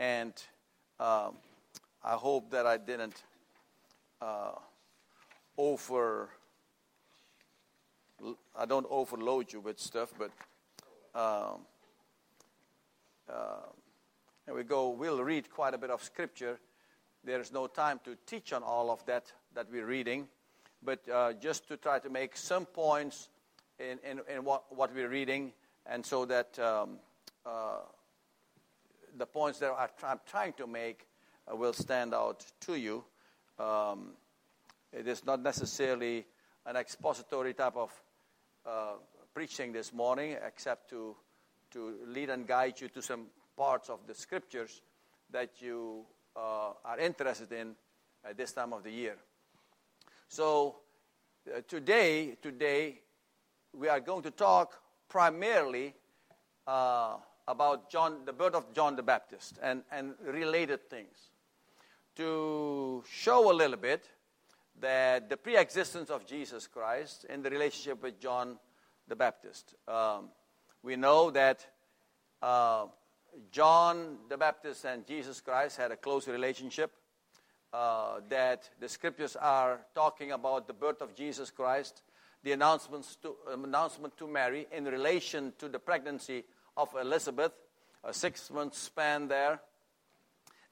And um, I hope that I didn't uh, over. I don't overload you with stuff, but um, uh, we go. We'll read quite a bit of scripture. There's no time to teach on all of that that we're reading, but uh, just to try to make some points in, in, in what, what we're reading, and so that um, uh, the points that I'm trying to make uh, will stand out to you. Um, it is not necessarily an expository type of uh, preaching this morning, except to, to lead and guide you to some parts of the scriptures that you uh, are interested in at this time of the year. So uh, today, today we are going to talk primarily uh, about John, the birth of John the Baptist and, and related things. To show a little bit that the pre-existence of Jesus Christ in the relationship with John the Baptist. Um, we know that uh, John the Baptist and Jesus Christ had a close relationship. Uh, that the scriptures are talking about the birth of Jesus Christ, the announcements to, um, announcement to Mary in relation to the pregnancy of Elizabeth, a six month span there.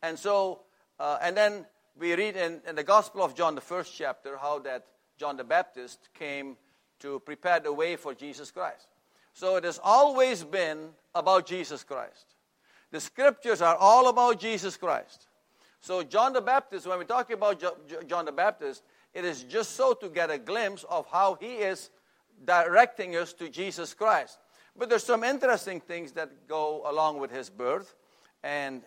And so, uh, and then we read in, in the Gospel of John, the first chapter, how that John the Baptist came to prepare the way for Jesus Christ. So it has always been about Jesus Christ. The scriptures are all about Jesus Christ. So, John the Baptist, when we talk about John the Baptist, it is just so to get a glimpse of how he is directing us to Jesus Christ. But there's some interesting things that go along with his birth and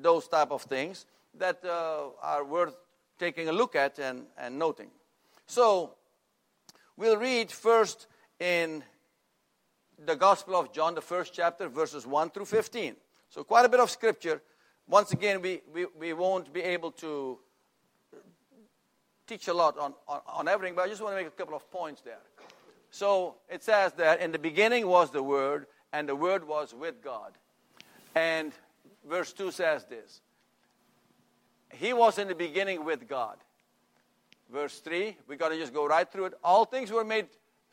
those type of things that uh, are worth taking a look at and, and noting. So, we'll read first in the Gospel of John, the first chapter, verses 1 through 15. So, quite a bit of scripture. Once again, we, we, we won't be able to teach a lot on, on, on everything, but I just want to make a couple of points there. So, it says that in the beginning was the Word, and the Word was with God. And verse 2 says this He was in the beginning with God. Verse 3, we got to just go right through it. All things were made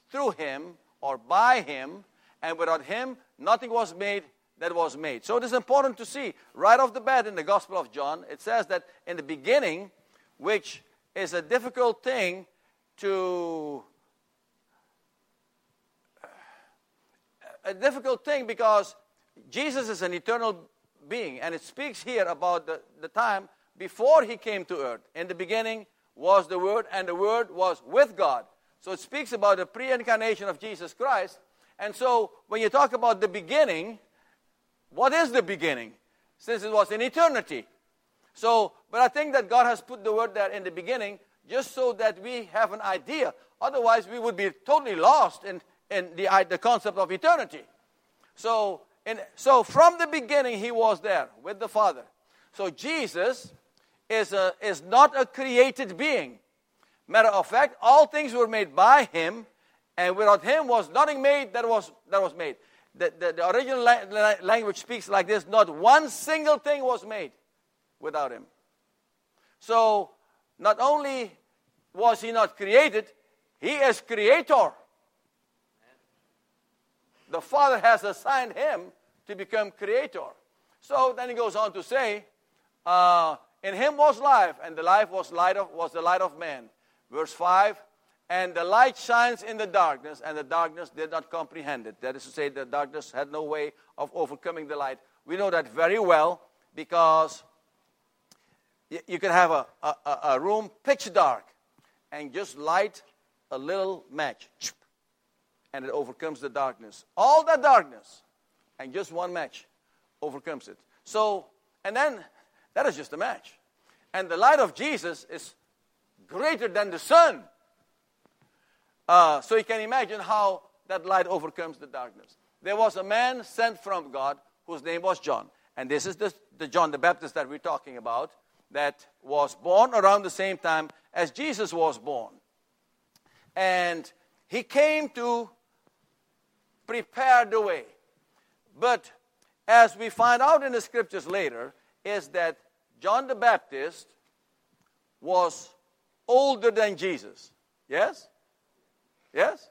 through Him or by Him, and without Him, nothing was made that was made. So it is important to see right off the bat in the Gospel of John, it says that in the beginning, which is a difficult thing to. A difficult thing because Jesus is an eternal being, and it speaks here about the, the time before he came to earth. In the beginning was the Word, and the Word was with God. So it speaks about the pre incarnation of Jesus Christ. And so when you talk about the beginning, what is the beginning? Since it was in eternity. So, but I think that God has put the word there in the beginning just so that we have an idea. Otherwise, we would be totally lost in, in the, the concept of eternity. So, in, so from the beginning, he was there with the Father. So Jesus is, a, is not a created being. Matter of fact, all things were made by him, and without him was nothing made that was, that was made the, the, the original la- language speaks like this not one single thing was made without him. So, not only was he not created, he is creator. The Father has assigned him to become creator. So then he goes on to say, uh, "In him was life, and the life was light of was the light of man." Verse five. And the light shines in the darkness, and the darkness did not comprehend it. That is to say, the darkness had no way of overcoming the light. We know that very well because you can have a, a, a room pitch dark and just light a little match, and it overcomes the darkness. All that darkness, and just one match overcomes it. So, and then that is just a match. And the light of Jesus is greater than the sun. Uh, so you can imagine how that light overcomes the darkness. There was a man sent from God whose name was John. And this is the, the John the Baptist that we're talking about that was born around the same time as Jesus was born. And he came to prepare the way. But as we find out in the scriptures later, is that John the Baptist was older than Jesus. Yes? Yes?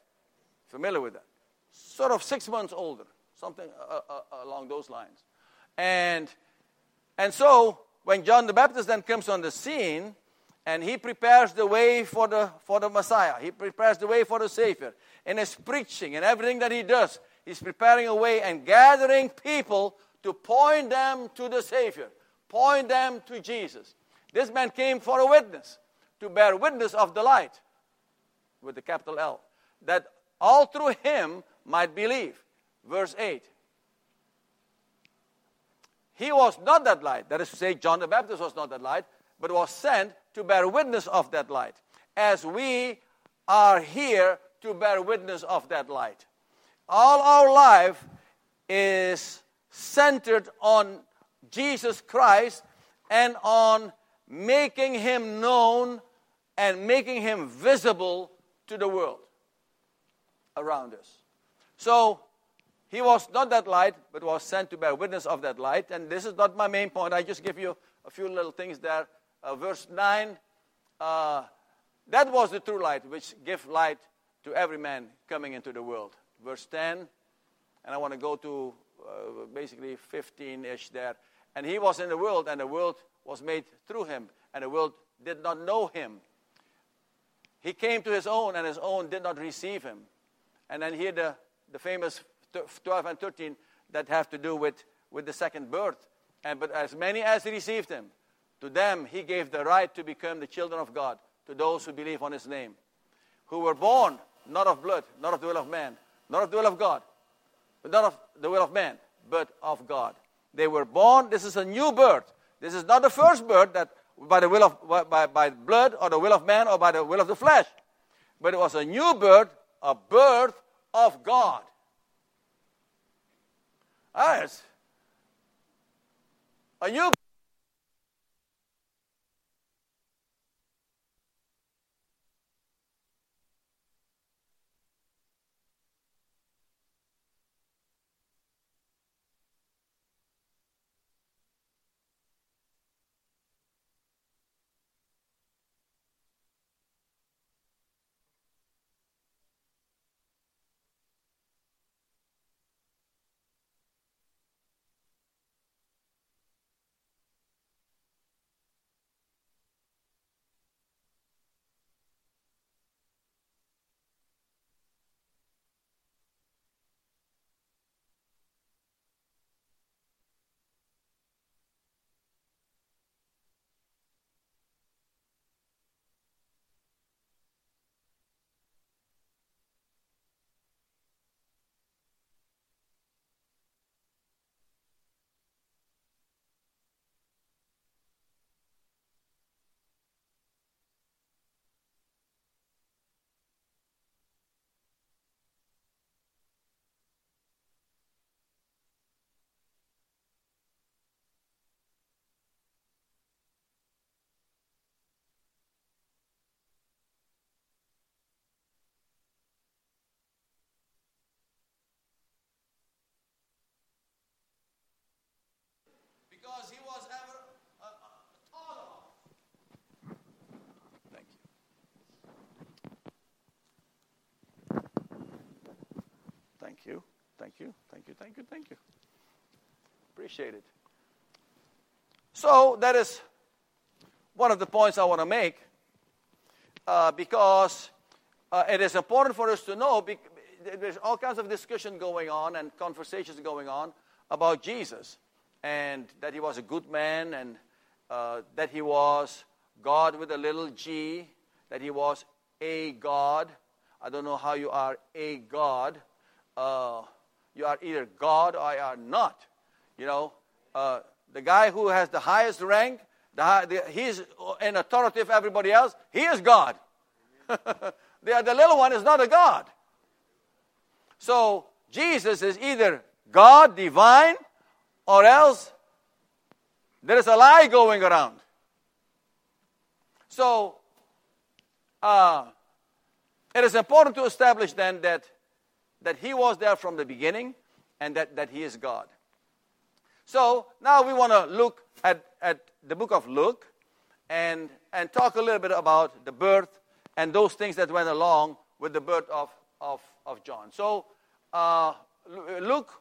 Familiar with that? Sort of six months older, something uh, uh, uh, along those lines. And, and so, when John the Baptist then comes on the scene, and he prepares the way for the, for the Messiah, he prepares the way for the Savior. In his preaching and everything that he does, he's preparing a way and gathering people to point them to the Savior, point them to Jesus. This man came for a witness, to bear witness of the light, with the capital L, that all through him might believe. Verse 8. He was not that light. That is to say, John the Baptist was not that light, but was sent to bear witness of that light. As we are here to bear witness of that light. All our life is centered on Jesus Christ and on making him known and making him visible to the world around us. So, he was not that light, but was sent to bear witness of that light. And this is not my main point. I just give you a few little things there. Uh, verse 9 uh, that was the true light, which gave light to every man coming into the world. Verse 10, and I want to go to uh, basically 15 ish there. And he was in the world, and the world was made through him, and the world did not know him. He came to his own, and his own did not receive him. And then here the, the famous 12 and 13 that have to do with, with the second birth. And but as many as received him, to them he gave the right to become the children of God, to those who believe on his name, who were born not of blood, not of the will of man, not of the will of God, but not of the will of man, but of God. They were born, this is a new birth. This is not the first birth that by the will of by, by blood or the will of man or by the will of the flesh. But it was a new birth, a birth of God. Ah, a new Appreciate it. So that is one of the points I want to make uh, because uh, it is important for us to know. There's all kinds of discussion going on and conversations going on about Jesus and that he was a good man, and uh, that he was God with a little g, that he was a God. I don't know how you are a God. Uh, you are either God or you are not. You know, uh, the guy who has the highest rank, the, the, he's in authority of everybody else, he is God. the, the little one is not a God. So Jesus is either God divine or else there is a lie going around. So, uh, it is important to establish then that, that he was there from the beginning and that, that he is God. So now we want to look at, at the book of Luke and, and talk a little bit about the birth and those things that went along with the birth of, of, of John. So, uh, Luke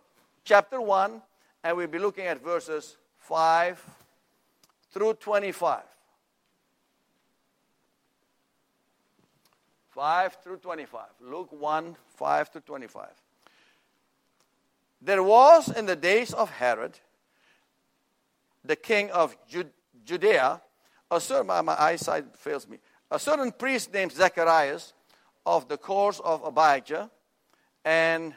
chapter 1, and we'll be looking at verses 5 through 25. 5 through 25. Luke 1, 5 to 25. There was in the days of Herod, the king of Judea, a certain, my, my eyesight fails me, a certain priest named Zacharias of the course of Abijah, and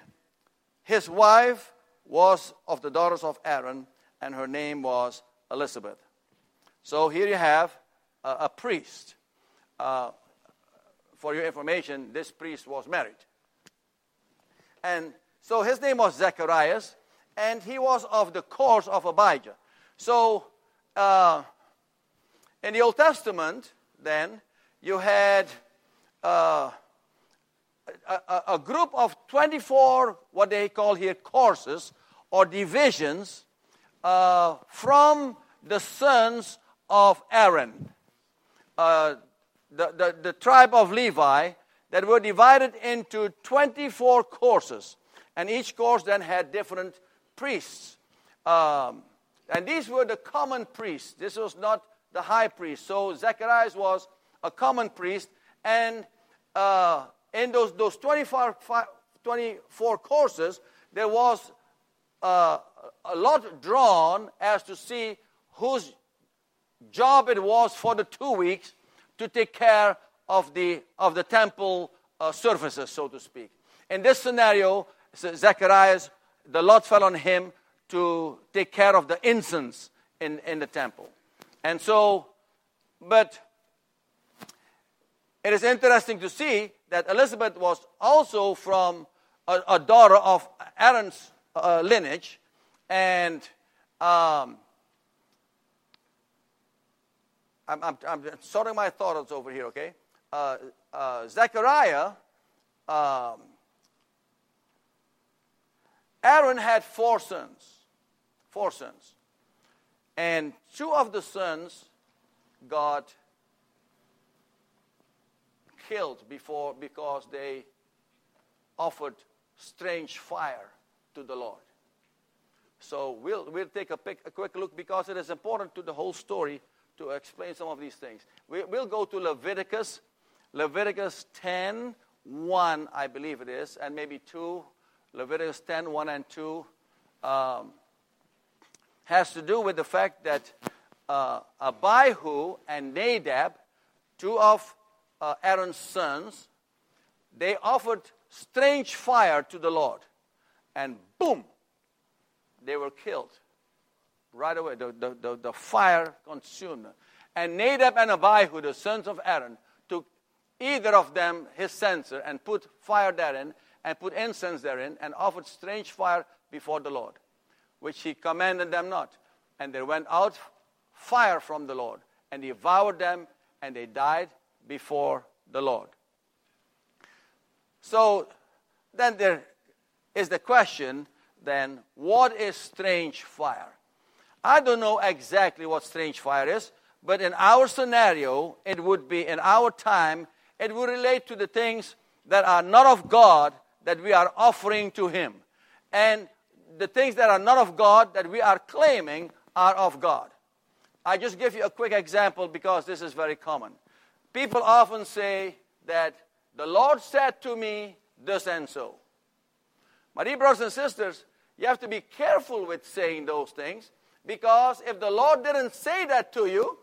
his wife was of the daughters of Aaron, and her name was Elizabeth. So here you have a, a priest. Uh, for your information, this priest was married. And so his name was Zacharias, and he was of the course of Abijah. So uh, in the Old Testament, then, you had uh, a, a, group of 24, what they call here courses or divisions uh, from the sons of Aaron. Uh, the, the, the tribe of Levi that were divided into 24 courses. And each course then had different priests. Um, and these were the common priests. This was not the high priest. So Zacharias was a common priest. And uh, in those, those 24, 24 courses, there was uh, a lot drawn as to see whose job it was for the two weeks to take care of the, of the temple uh, surfaces, so to speak. In this scenario, Zacharias, the lot fell on him to take care of the incense in, in the temple. And so, but it is interesting to see that Elizabeth was also from a, a daughter of Aaron's uh, lineage, and um, I'm, I'm, I'm sorting my thoughts over here, okay? Uh, uh, Zechariah, um, Aaron had four sons. Four sons. And two of the sons got killed before because they offered strange fire to the Lord. So we'll, we'll take a, pic, a quick look because it is important to the whole story to explain some of these things. We, will go to Leviticus, Leviticus 10, 1, I believe it is, and maybe 2. Leviticus 10, 1 and 2 um, has to do with the fact that uh, Abihu and Nadab, two of uh, Aaron's sons, they offered strange fire to the Lord. And boom, they were killed right away. The, the, the, the fire consumed them. And Nadab and Abihu, the sons of Aaron, took either of them his censer and put fire therein and put incense therein and offered strange fire before the Lord, which he commanded them not. And there went out fire from the Lord and devoured them, and they died before the Lord. So then there is the question then, what is strange fire? I don't know exactly what strange fire is, but in our scenario, it would be in our time, it would relate to the things that are not of God that we are offering to Him. And the things that are not of God that we are claiming are of God. I just give you a quick example because this is very common. People often say that the Lord said to me this and so. My dear brothers and sisters, you have to be careful with saying those things because if the Lord didn't say that to you,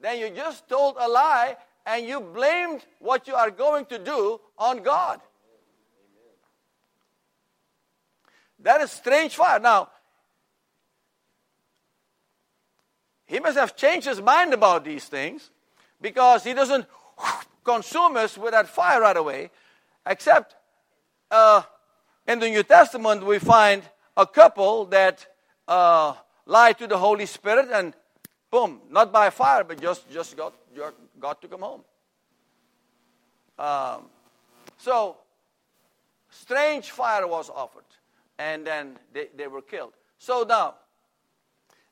then you just told a lie and you blamed what you are going to do on God. That is strange fire. Now, he must have changed his mind about these things because he doesn't consume us with that fire right away. Except uh, in the New Testament, we find a couple that uh, lied to the Holy Spirit and boom, not by fire, but just, just got, got to come home. Um, so, strange fire was offered, and then they, they were killed. So now,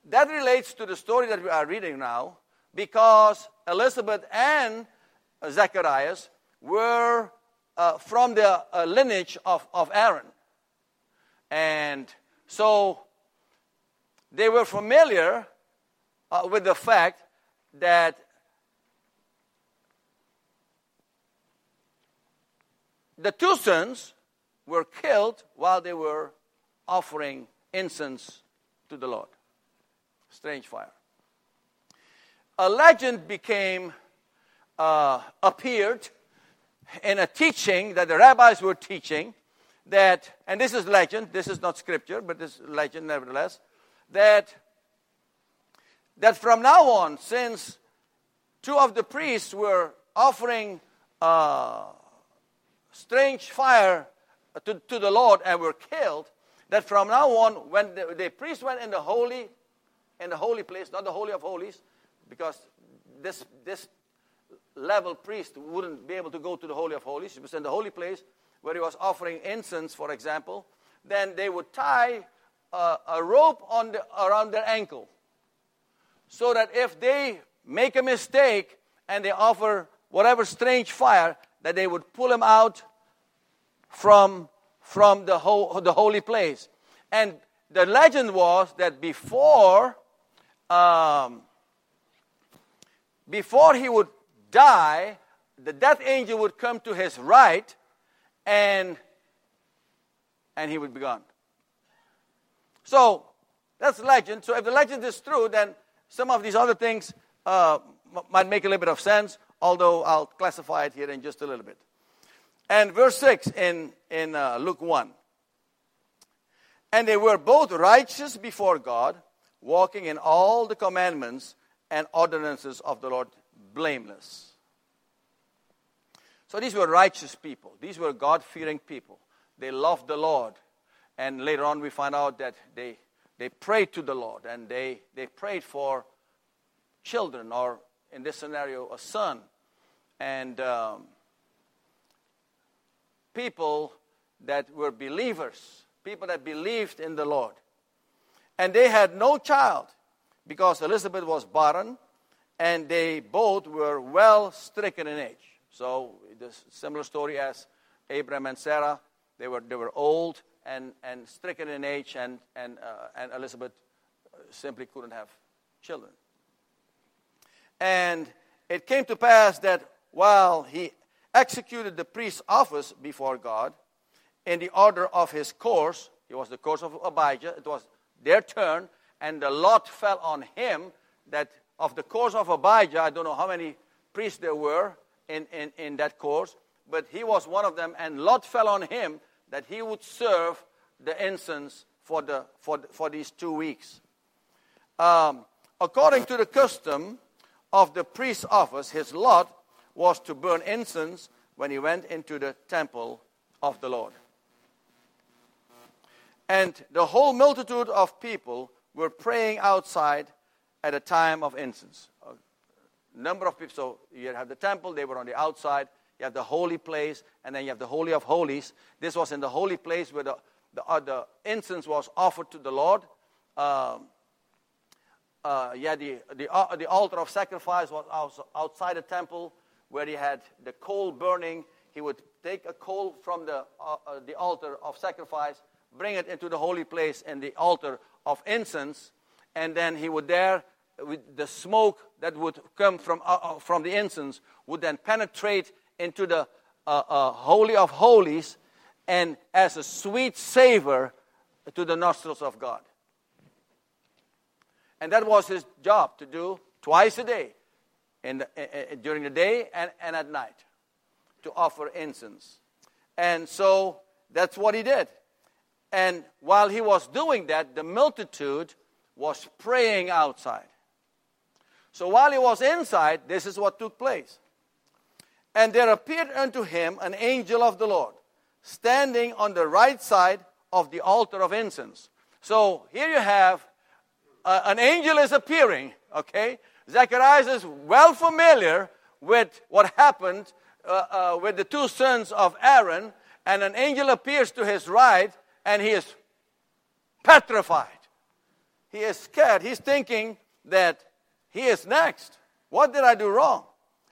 that relates to the story that we are reading now because Elizabeth and Zacharias were uh, from the uh, lineage of, of Aaron. And so they were familiar uh, with the fact that the two sons were killed while they were offering incense to the Lord. Strange fire. A legend became, uh, appeared in a teaching that the rabbis were teaching that, and this is legend, this is not scripture, but this is legend nevertheless, that, that from now on, since two of the priests were offering uh, strange fire to, to the Lord and were killed, that from now on, when the, the priest went in the holy, in the holy place, not the holy of holies, because this this level priest wouldn't be able to go to the holy of holies. He was in the holy place where he was offering incense, for example. Then they would tie a, a rope on the, around their ankle, so that if they make a mistake and they offer whatever strange fire, that they would pull him out from from the, the holy place. And the legend was that before, um, before he would die, the death angel would come to his right and, and he would be gone. So that's legend. So if the legend is true, then some of these other things uh, might make a little bit of sense, although I'll classify it here in just a little bit. And verse 6 in, in uh, Luke 1. And they were both righteous before God, walking in all the commandments and ordinances of the Lord, blameless. So these were righteous people. These were God fearing people. They loved the Lord. And later on, we find out that they, they prayed to the Lord and they, they prayed for children, or in this scenario, a son. And um, people that were believers, people that believed in the Lord. And they had no child because Elizabeth was barren and they both were well stricken in age. So, this similar story as Abraham and Sarah. They were, they were old and, and stricken in age, and, and, uh, and Elizabeth simply couldn't have children. And it came to pass that while he executed the priest's office before God in the order of his course. It was the course of Abijah. It was their turn, and the lot fell on him that of the course of Abijah, I don't know how many priests there were in, in, in that course, but he was one of them, and lot fell on him that he would serve the incense for, the, for, for these two weeks. Um, according to the custom of the priest's office, his lot was to burn incense when he went into the temple of the Lord. And the whole multitude of people were praying outside at a time of incense. A number of people, so you have the temple, they were on the outside. You have the holy place, and then you have the Holy of Holies. This was in the holy place where the, the, uh, the incense was offered to the Lord. Um, uh, yeah, the, the, uh, the altar of sacrifice was outside the temple where he had the coal burning. He would take a coal from the, uh, uh, the altar of sacrifice, bring it into the holy place and the altar of incense, and then he would there, with the smoke that would come from, uh, uh from the incense, would then penetrate into the uh, uh, Holy of Holies and as a sweet savor to the nostrils of God. And that was his job to do twice a day in the, uh, during the day and, and at night to offer incense. And so that's what he did. And while he was doing that, the multitude was praying outside. So while he was inside, this is what took place. And there appeared unto him an angel of the Lord, standing on the right side of the altar of incense. So here you have uh, an angel is appearing, okay? Zacharias is well familiar with what happened uh, uh, with the two sons of Aaron, and an angel appears to his right, and he is petrified. he is scared. He's thinking that he is next. What did I do wrong?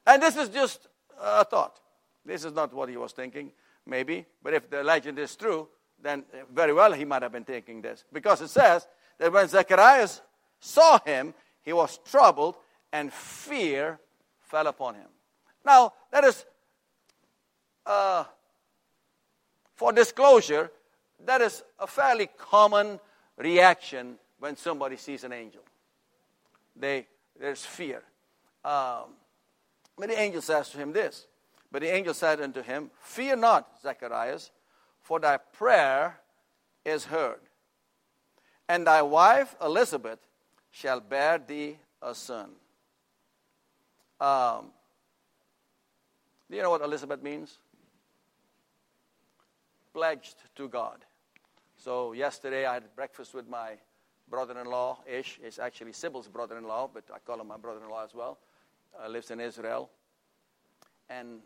And this is just a thought. This is not what he was thinking, maybe. But if the legend is true, then very well he might have been thinking this. Because it says that when Zacharias saw him, he was troubled and fear fell upon him. Now, that is, uh, for disclosure, that is a fairly common reaction when somebody sees an angel. They, there's fear. Um, but the angel says to him this. But the angel said unto him, Fear not, Zacharias, for thy prayer is heard. And thy wife Elizabeth shall bear thee a son. Um, do you know what Elizabeth means? Pledged to God. So yesterday I had breakfast with my brother-in-law, Ish. It's actually Sybil's brother-in-law, but I call him my brother-in-law as well. Uh, lives in Israel. And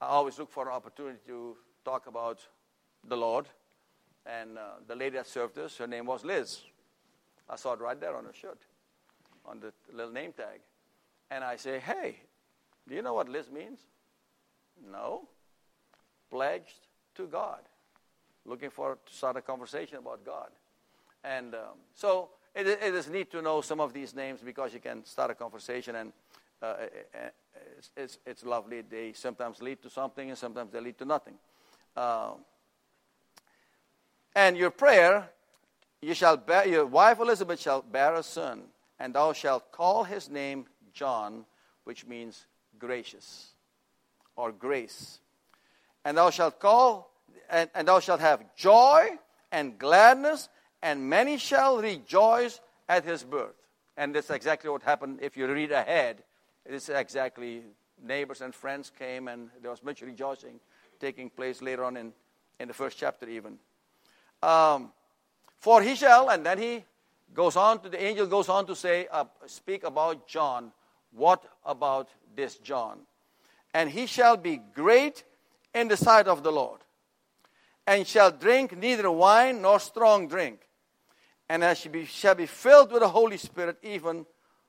I always look for an opportunity to talk about the Lord. And uh, the lady that served us, her name was Liz. I saw it right there on her shirt, on the little name tag. And I say, hey, do you know what Liz means? No. Pledged to God. Looking for to start a conversation about God. And um, so it, it is neat to know some of these names because you can start a conversation and uh it's, it's, it's, lovely. They sometimes lead to something and sometimes they lead to nothing. Um, and your prayer, you shall bear, your wife Elizabeth shall bear a son, and thou shalt call his name John, which means gracious or grace. And thou shalt call, and, and thou shalt have joy and gladness, and many shall rejoice at his birth. And that's exactly what happened if you read ahead. It is exactly neighbors and friends came, and there was much rejoicing taking place later on in, in the first chapter, even. Um, for he shall, and then he goes on to the angel goes on to say, uh, speak about John. What about this John? And he shall be great in the sight of the Lord, and shall drink neither wine nor strong drink, and shall be filled with the Holy Spirit even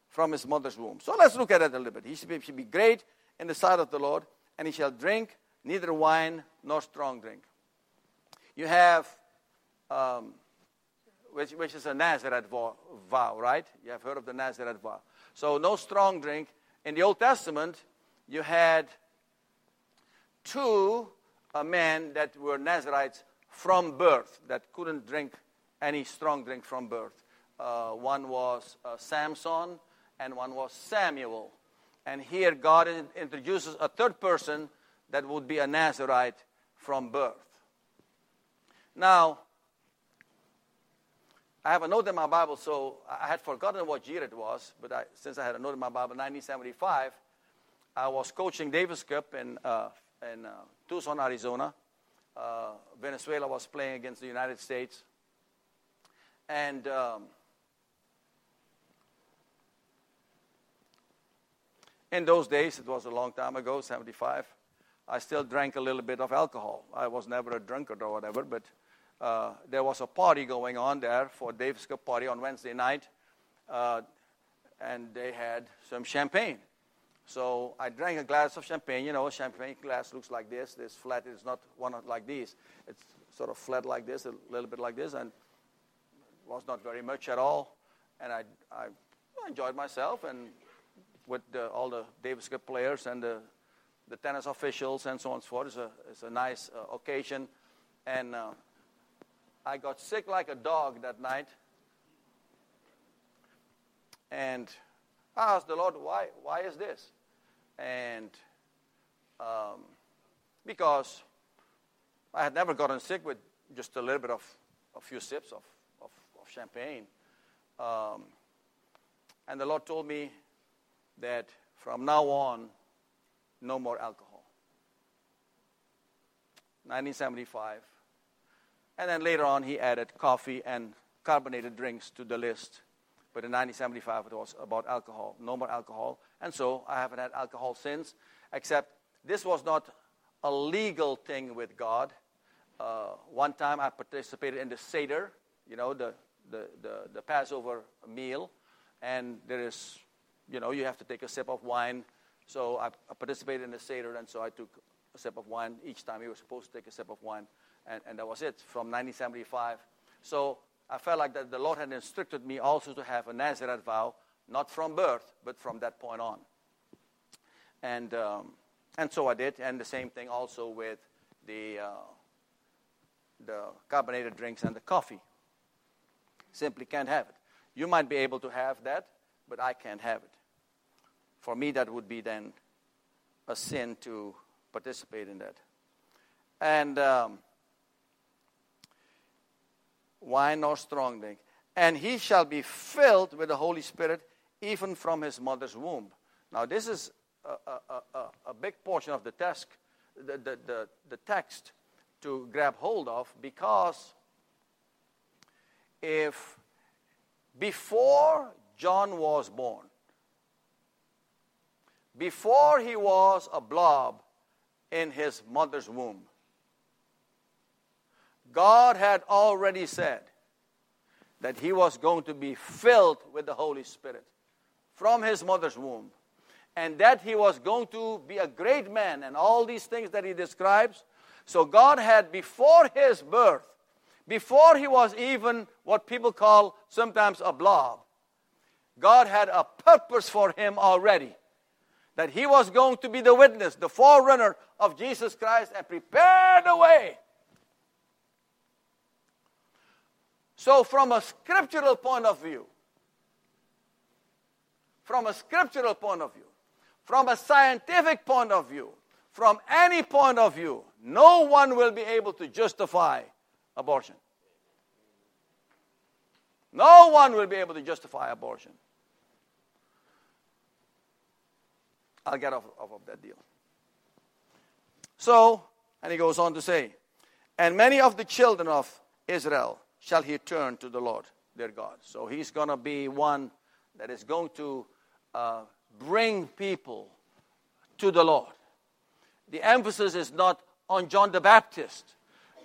from his mother's womb. So let's look at it a little bit. He shall be, shall be great in the sight of the Lord, and he shall drink neither wine nor strong drink. You have, um, which, which is a Nazarite vow, right? You have heard of the Nazarite vow. So no strong drink. In the Old Testament, you had two uh, men that were Nazarites from birth that couldn't drink any strong drink from birth. Uh, one was uh, Samson and one was Samuel. And here God introduces a third person that would be a Nazarite from birth. Now, I have a note in my Bible, so I had forgotten what year it was, but I, since I had a note in my Bible, 1975, I was coaching Davis Cup in, uh, in uh, Tucson, Arizona. Uh, Venezuela was playing against the United States. And um, in those days, it was a long time ago, 75, I still drank a little bit of alcohol. I was never a drunkard or whatever, but uh, there was a party going on there for Davis Cup party on Wednesday night, uh, and they had some champagne. So I drank a glass of champagne. You know, champagne glass looks like this. This flat is not one like these. It's sort of flat like this, a little bit like this, and was not very much at all. And I, I enjoyed myself and with the, all the Davis Cup players and the the tennis officials and so on and so forth. It's a, it's a nice uh, occasion. And uh, I got sick like a dog that night. And I asked the Lord, why, why is this? And um, because I had never gotten sick with just a little bit of a few sips of, of, of champagne. Um, and the Lord told me that from now on, no more alcohol. 1975. And then later on, he added coffee and carbonated drinks to the list. But in 1975, it was about alcohol, no more alcohol. And so I haven't had alcohol since, except this was not a legal thing with God. Uh, one time I participated in the Seder, you know, the, the, the, the Passover meal, and there is, you know, you have to take a sip of wine. So I, I participated in the Seder, and so I took a sip of wine each time. You were supposed to take a sip of wine, and, and that was it from 1975. So I felt like that the Lord had instructed me also to have a Nazarite vow, not from birth, but from that point on. And, um, and so I did, and the same thing also with the, uh, the carbonated drinks and the coffee. Simply can't have it. You might be able to have that, but I can't have it. For me, that would be then a sin to participate in that. And um, wine or strong drink. And he shall be filled with the Holy Spirit even from his mother's womb. Now, this is a, a, a, a big portion of the text, the, the, the, the text to grab hold of because if before John was born, before he was a blob in his mother's womb, God had already said that he was going to be filled with the Holy Spirit from his mother's womb, and that he was going to be a great man, and all these things that he describes. So, God had, before his birth, before he was even what people call sometimes a blob, God had a purpose for him already. That he was going to be the witness, the forerunner of Jesus Christ, and prepare the way So, from a scriptural point of view, from a scriptural point of view, from a scientific point of view, from any point of view, no one will be able to justify abortion. No one will be able to justify abortion. I'll get off, off of that deal. So, and he goes on to say, and many of the children of Israel shall he turn to the Lord their God. So he's going to be one that is going to uh, bring people to the Lord. The emphasis is not on John the Baptist,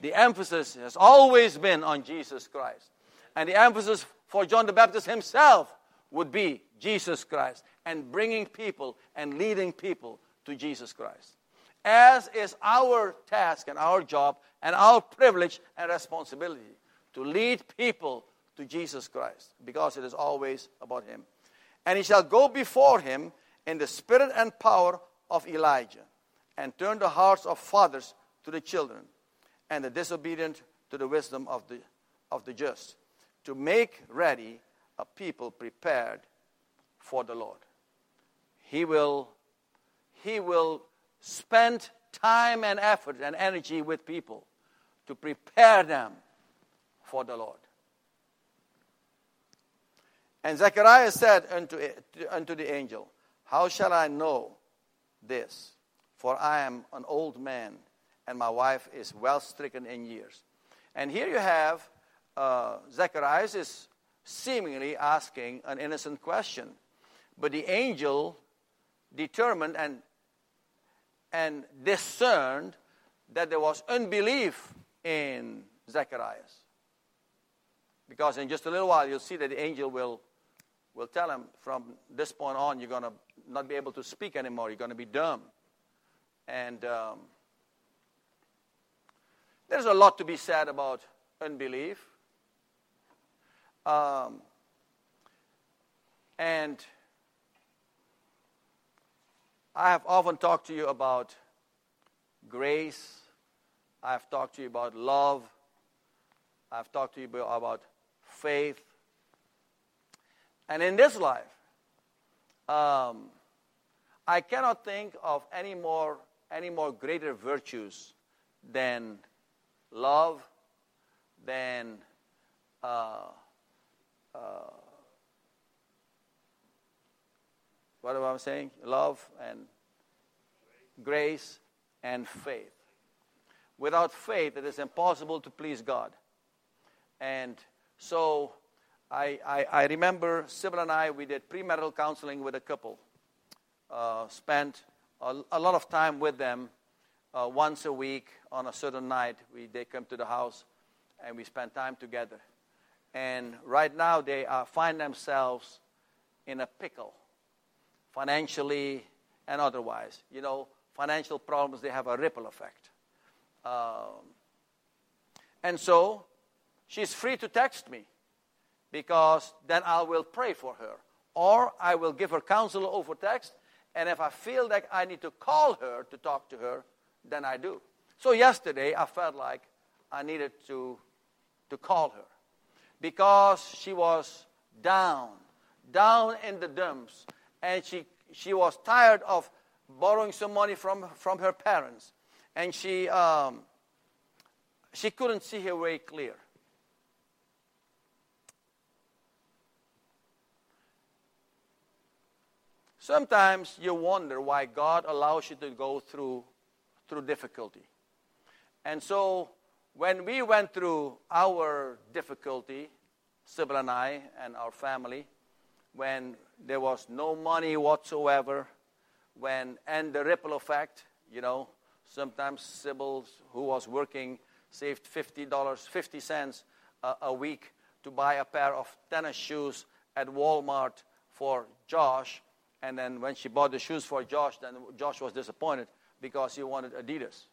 the emphasis has always been on Jesus Christ. And the emphasis for John the Baptist himself would be Jesus Christ and bringing people and leading people to Jesus Christ. As is our task and our job and our privilege and responsibility to lead people to Jesus Christ because it is always about Him. And he shall go before him in the spirit and power of Elijah and turn the hearts of fathers to the children and the disobedient to the wisdom of the, of the just to make ready a people prepared for the Lord. He will, he will spend time and effort and energy with people to prepare them for the Lord. And Zechariah said unto, unto the angel, How shall I know this? For I am an old man, and my wife is well stricken in years. And here you have uh, Zacharias is seemingly asking an innocent question. But the angel determined and, and discerned that there was unbelief in Zacharias. Because in just a little while, you'll see that the angel will, will tell him from this point on, you're going to not be able to speak anymore. You're going to be dumb. And um, there's a lot to be said about unbelief. Um, and I have often talked to you about grace. I have talked to you about love. I've talked to you about faith. And in this life, um, I cannot think of any more, any more greater virtues than love, than uh, uh, what am I saying? Love and grace and faith. Without faith, it is impossible to please God. And so I, I, I remember Sybil and I, we did premarital counseling with a couple. Uh, spent a, a, lot of time with them uh, once a week on a certain night. We, they come to the house and we spend time together. And right now, they uh, find themselves in a pickle, financially and otherwise. You know, financial problems, they have a ripple effect. Um, and so, she's free to text me because then I will pray for her. Or I will give her counsel over text, and if I feel like I need to call her to talk to her, then I do. So yesterday, I felt like I needed to, to call her because she was down, down in the dumps, and she, she was tired of borrowing some money from, from her parents, and she, um, she couldn't see her way clear. Sometimes you wonder why God allows you to go through, through difficulty. And so when we went through our difficulty, Sybil and I and our family, when there was no money whatsoever, when and the ripple effect, you know, sometimes Sybil, who was working, saved fifty dollars, fifty cents a, a week to buy a pair of tennis shoes at Walmart for Josh and then when she bought the shoes for Josh, then Josh was disappointed because he wanted Adidas.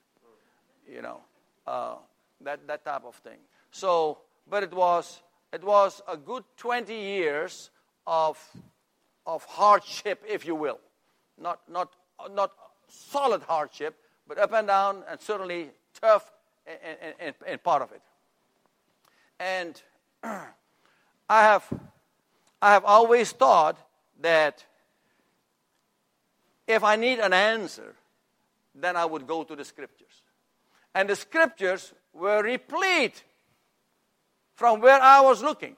You know, uh, that, that type of thing. So, but it was, it was a good 20 years of, of hardship, if you will. Not, not, not solid hardship, but up and down, and certainly tough in part of it. And I have, I have always thought that if I need an answer, then I would go to the scriptures. And the scriptures were replete from where I was looking.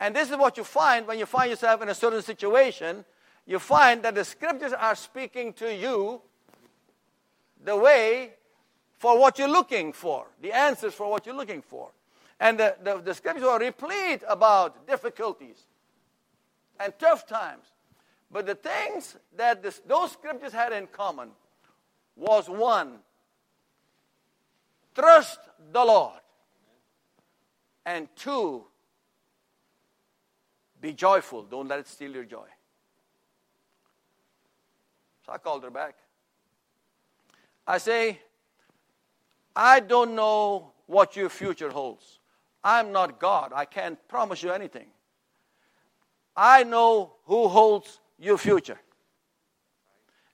And this is what you find when you find yourself in a certain situation. You find that the scriptures are speaking to you the way for what you're looking for, the answers for what you're looking for. And the, the, the scriptures are replete about difficulties and tough times. But the things that this, those scriptures had in common was one, trust the Lord. And two, be joyful. Don't let it steal your joy. So I called her back. I say, I don't know what your future holds. I'm not God. I can't promise you anything. I know who holds your future.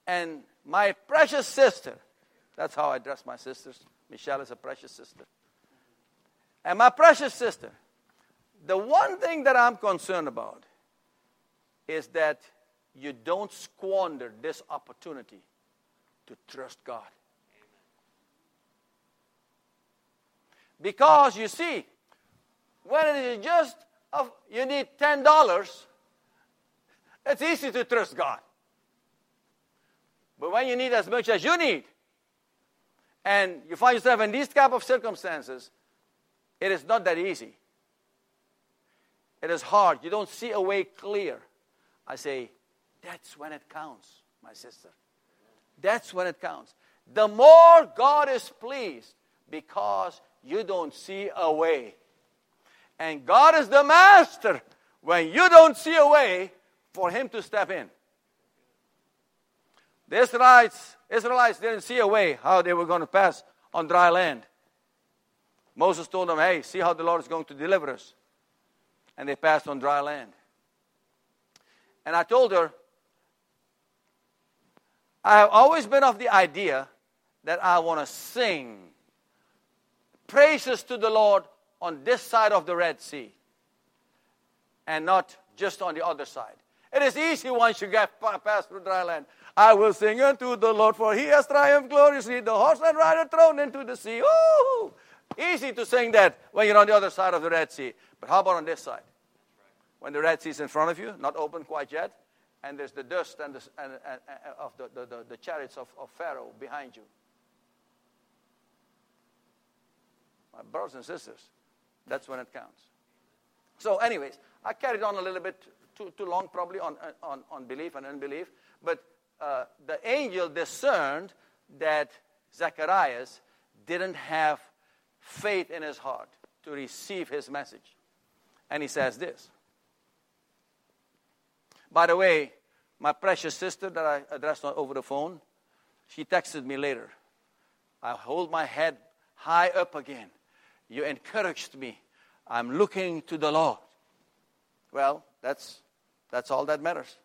And my precious sister, that's how I address my sisters. Michelle is a precious sister. And my precious sister, the one thing that I'm concerned about is that you don't squander this opportunity to trust God. Because you see, when it is just of, you need ten dollars, it's easy to trust God. But when you need as much as you need, and you find yourself in these type of circumstances, it is not that easy. It is hard. You don't see a way clear. I say, that's when it counts, my sister. That's when it counts. The more God is pleased because you don't see a way. And God is the master. When you don't see a way, for him to step in. The Israelites, Israelites didn't see a way how they were going to pass on dry land. Moses told them, Hey, see how the Lord is going to deliver us. And they passed on dry land. And I told her, I have always been of the idea that I want to sing praises to the Lord on this side of the Red Sea and not just on the other side. It is easy once you get past through dry land. I will sing unto the Lord, for he has triumphed gloriously. The horse and rider thrown into the sea. Ooh! Easy to sing that when you're on the other side of the Red Sea. But how about on this side? When the Red Sea is in front of you, not open quite yet, and there's the dust and the, and, and, and of the, the, the, the chariots of, of Pharaoh behind you. My brothers and sisters, that's when it counts. So, anyways, I carried on a little bit too, too long probably on, on, on belief and unbelief. But uh, the angel discerned that Zacharias didn't have faith in his heart to receive his message. And he says this. By the way, my precious sister that I addressed over the phone, she texted me later. I hold my head high up again. You encouraged me. I'm looking to the Lord. Well, that's, that's all that matters.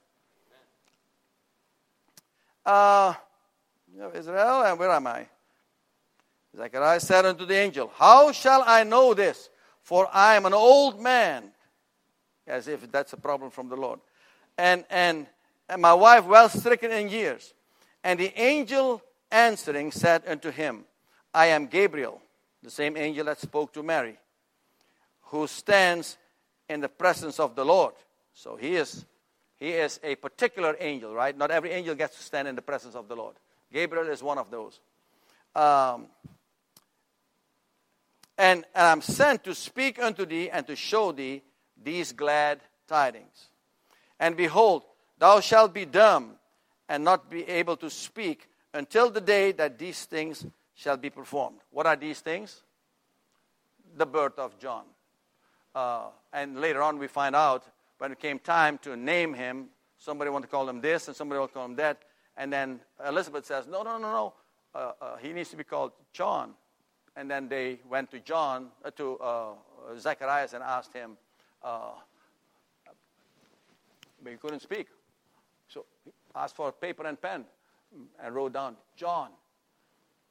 Uh, Israel, and where am I? Zechariah said unto the angel, How shall I know this? For I am an old man. As if that's a problem from the Lord. And, and, and my wife well stricken in years. And the angel answering said unto him, I am Gabriel, the same angel that spoke to Mary, who stands in the presence of the Lord. So he is, he is a particular angel, right? Not every angel gets to stand in the presence of the Lord. Gabriel is one of those. Um, and, and I'm sent to speak unto thee and to show thee these glad tidings. And behold, thou shalt be dumb and not be able to speak until the day that these things shall be performed. What are these things? The birth of John. Uh, and later on, we find out when it came time to name him, somebody wanted to call him this and somebody wanted to call him that. And then Elizabeth says, No, no, no, no. Uh, uh, he needs to be called John and then they went to John, uh, to uh, Zacharias, and asked him, uh, but he couldn't speak. So he asked for paper and pen and wrote down John.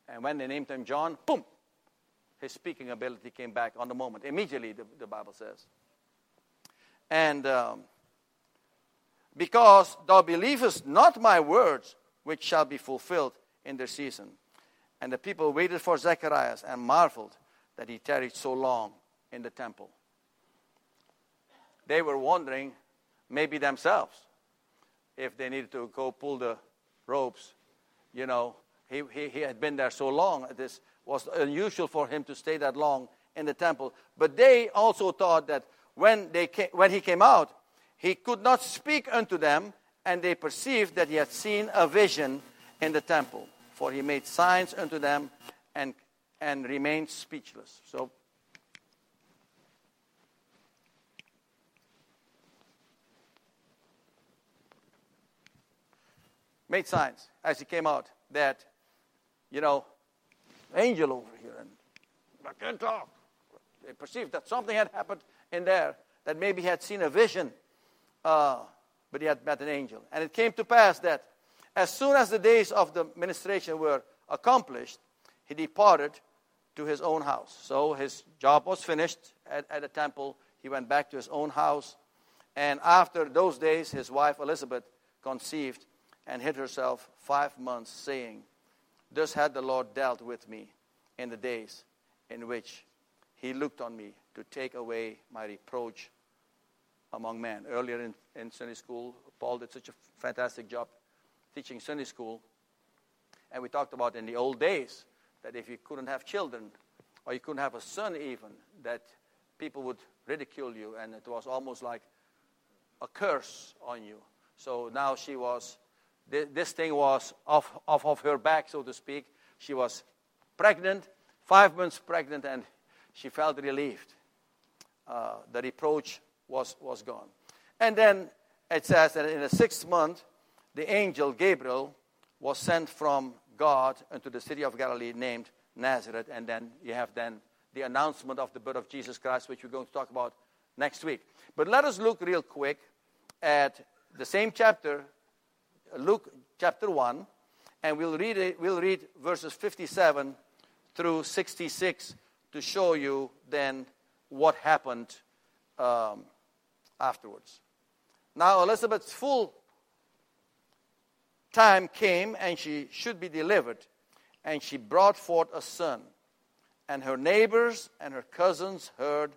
And when they named him John, boom, his speaking ability came back on the moment. Immediately, the, the Bible says. And um, because thou believest not my words, which shall be fulfilled in their season. And the people waited for Zacharias and marveled that he tarried so long in the temple. They were wondering, maybe themselves, if they needed to go pull the ropes. You know, he, he, he had been there so long. At this was unusual for him to stay that long in the temple. But they also thought that when, they came, when he came out, he could not speak unto them, and they perceived that he had seen a vision in the temple for he made signs unto them and, and remained speechless. So, made signs as he came out that, you know, angel over here, and I can't talk. They perceived that something had happened in there, that maybe he had seen a vision, uh, but he had met an angel. And it came to pass that as soon as the days of the ministration were accomplished, he departed to his own house. So his job was finished at, at the temple. He went back to his own house. And after those days, his wife Elizabeth conceived and hid herself five months, saying, Thus had the Lord dealt with me in the days in which he looked on me to take away my reproach among men. Earlier in, in Sunday school, Paul did such a fantastic job teaching Sunday school, and we talked about in the old days that if you couldn't have children, or you couldn't have a son even, that people would ridicule you, and it was almost like a curse on you. So now she was, this thing was off, off of her back, so to speak. She was pregnant, five months pregnant, and she felt relieved. Uh, the reproach was, was gone. And then it says that in the sixth month, the angel Gabriel was sent from God into the city of Galilee named Nazareth. And then you have then the announcement of the birth of Jesus Christ, which we're going to talk about next week. But let us look real quick at the same chapter, Luke chapter 1, and we'll read, it, we'll read verses 57 through 66 to show you then what happened um, afterwards. Now, Elizabeth's full time came and she should be delivered, and she brought forth a son. And her neighbors and her cousins heard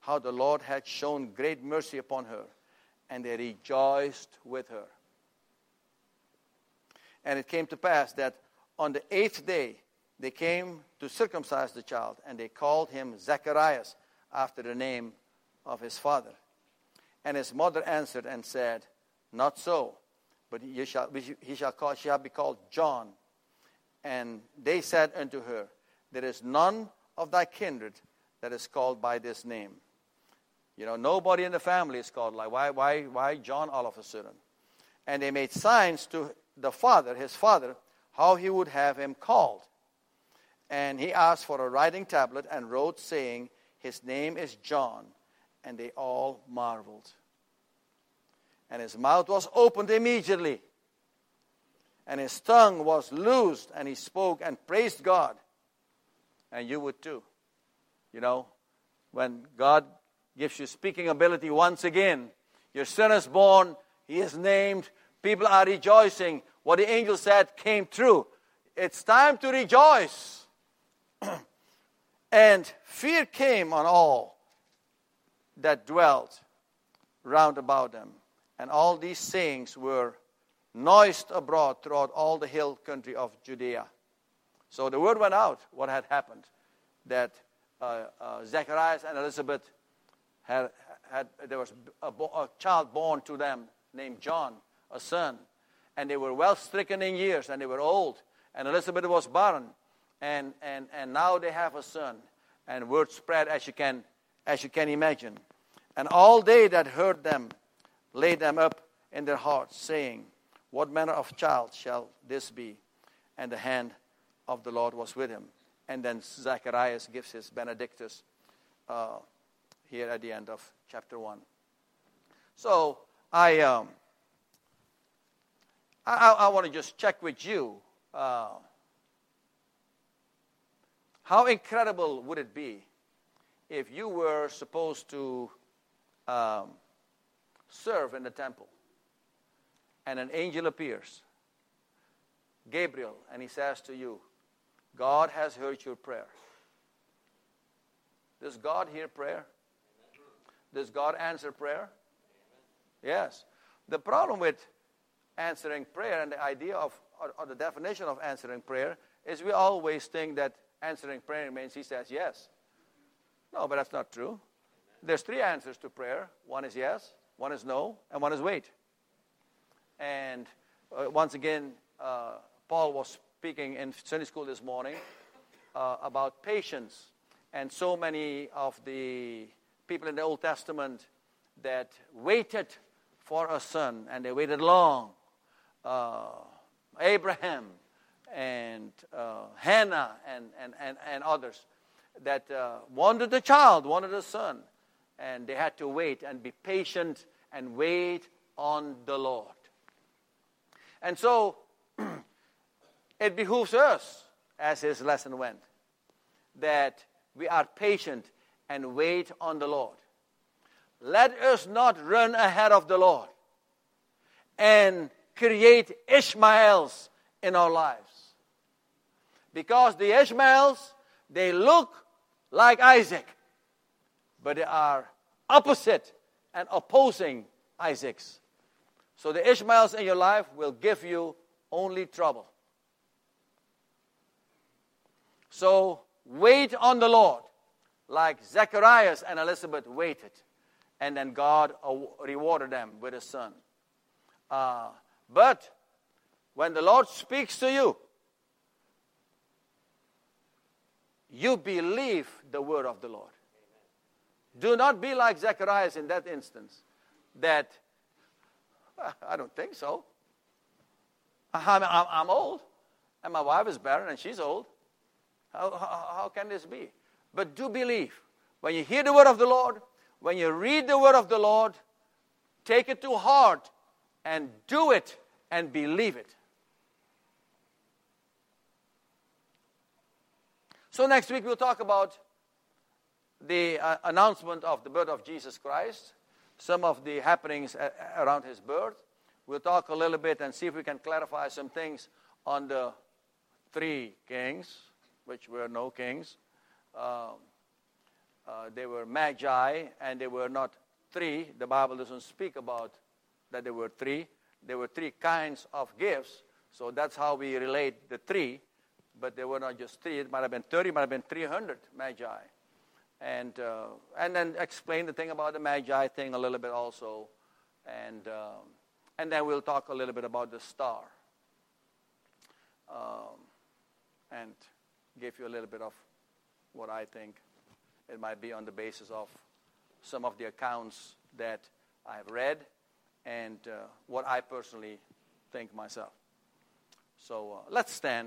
how the Lord had shown great mercy upon her, and they rejoiced with her. And it came to pass that on the eighth day they came to circumcise the child, and they called him Zacharias after the name of his father. And his mother answered and said, Not so but he shall, he shall, call, shall be called John. And they said unto her, There is none of thy kindred that is called by this name. You know, nobody in the family is called like why why why John all of a sudden? And they made signs to the father, his father, how he would have him called. And he asked for a writing tablet and wrote, saying, His name is John. And they all marveled. And his mouth was opened immediately. And his tongue was loosed, and he spoke and praised God. And you would too. You know, when God gives you speaking ability once again, your son is born, he is named, people are rejoicing. What the angel said came true. It's time to rejoice. and fear came on all that dwelt round about them. And all these sayings were noised abroad throughout all the hill country of Judea. So the word went out what had happened that uh, uh, Zacharias and Elizabeth had, had there was a, a child born to them named John, a son, and they were well stricken in years and they were old, and Elizabeth was barren, and, and, and now they have a son. And word spread as you can as you can imagine. And all they that heard them laid them up in their hearts, saying, What manner of child shall this be? And the hand of the Lord was with him. And then Zacharias gives his Benedictus uh, here at the end of chapter 1. So I, um, I, I want to just check with you. Uh, how incredible would it be if you were supposed to um, serve in the temple and an angel appears, Gabriel, and he says to you, God has heard your prayer. Does God hear prayer? Does God answer prayer? Yes. The problem with answering prayer and the idea of, or, or the definition of answering prayer is we always think that answering prayer means he says yes. No, but that's not true. There's three answers to prayer one is yes, one is no, and one is wait. And uh, once again, uh, Paul was speaking in Sunday school this morning uh, about patience. And so many of the people in the Old Testament that waited for a son, and they waited long. Uh, Abraham, and uh, Hannah and, and, and, and others that uh, wanted a child, wanted a son. And they had to wait and be patient and wait on the Lord. And so it behooves us, as his lesson went, that we are patient and wait on the Lord. Let us not run ahead of the Lord and create Ishmaels in our lives. Because the Ishmaels, they look like Isaac, but they are opposite and opposing Isaacs. So the Ishmaels in your life will give you only trouble. So wait on the Lord, like Zacharias and Elizabeth waited. And then God rewarded them with a son. Uh, but when the Lord speaks to you, you believe the word of the Lord. Do not be like Zacharias in that instance, that I don't think so. I'm, I'm, I'm, old, and my wife is barren, and she's old. How, how, how can this be? But do believe. When you hear the word of the Lord, when you read the word of the Lord, take it to heart and do it and believe it. So next week we'll talk about the uh, announcement of the birth of Jesus Christ, some of the happenings a- around his birth. We'll talk a little bit and see if we can clarify some things on the three kings, which were no kings. Um, uh, they were magi, and they were not three. The Bible doesn't speak about that there were three. There were three kinds of gifts, so that's how we relate the three but there were not just three. It might have been 30, might have been 300 magi. And, uh, and then explain the thing about the magi thing a little bit also. And, um, and then we'll talk a little bit about the star. Um, and give you a little bit of what I think it might be on the basis of some of the accounts that I have read and uh, what I personally think myself. So uh, let's stand.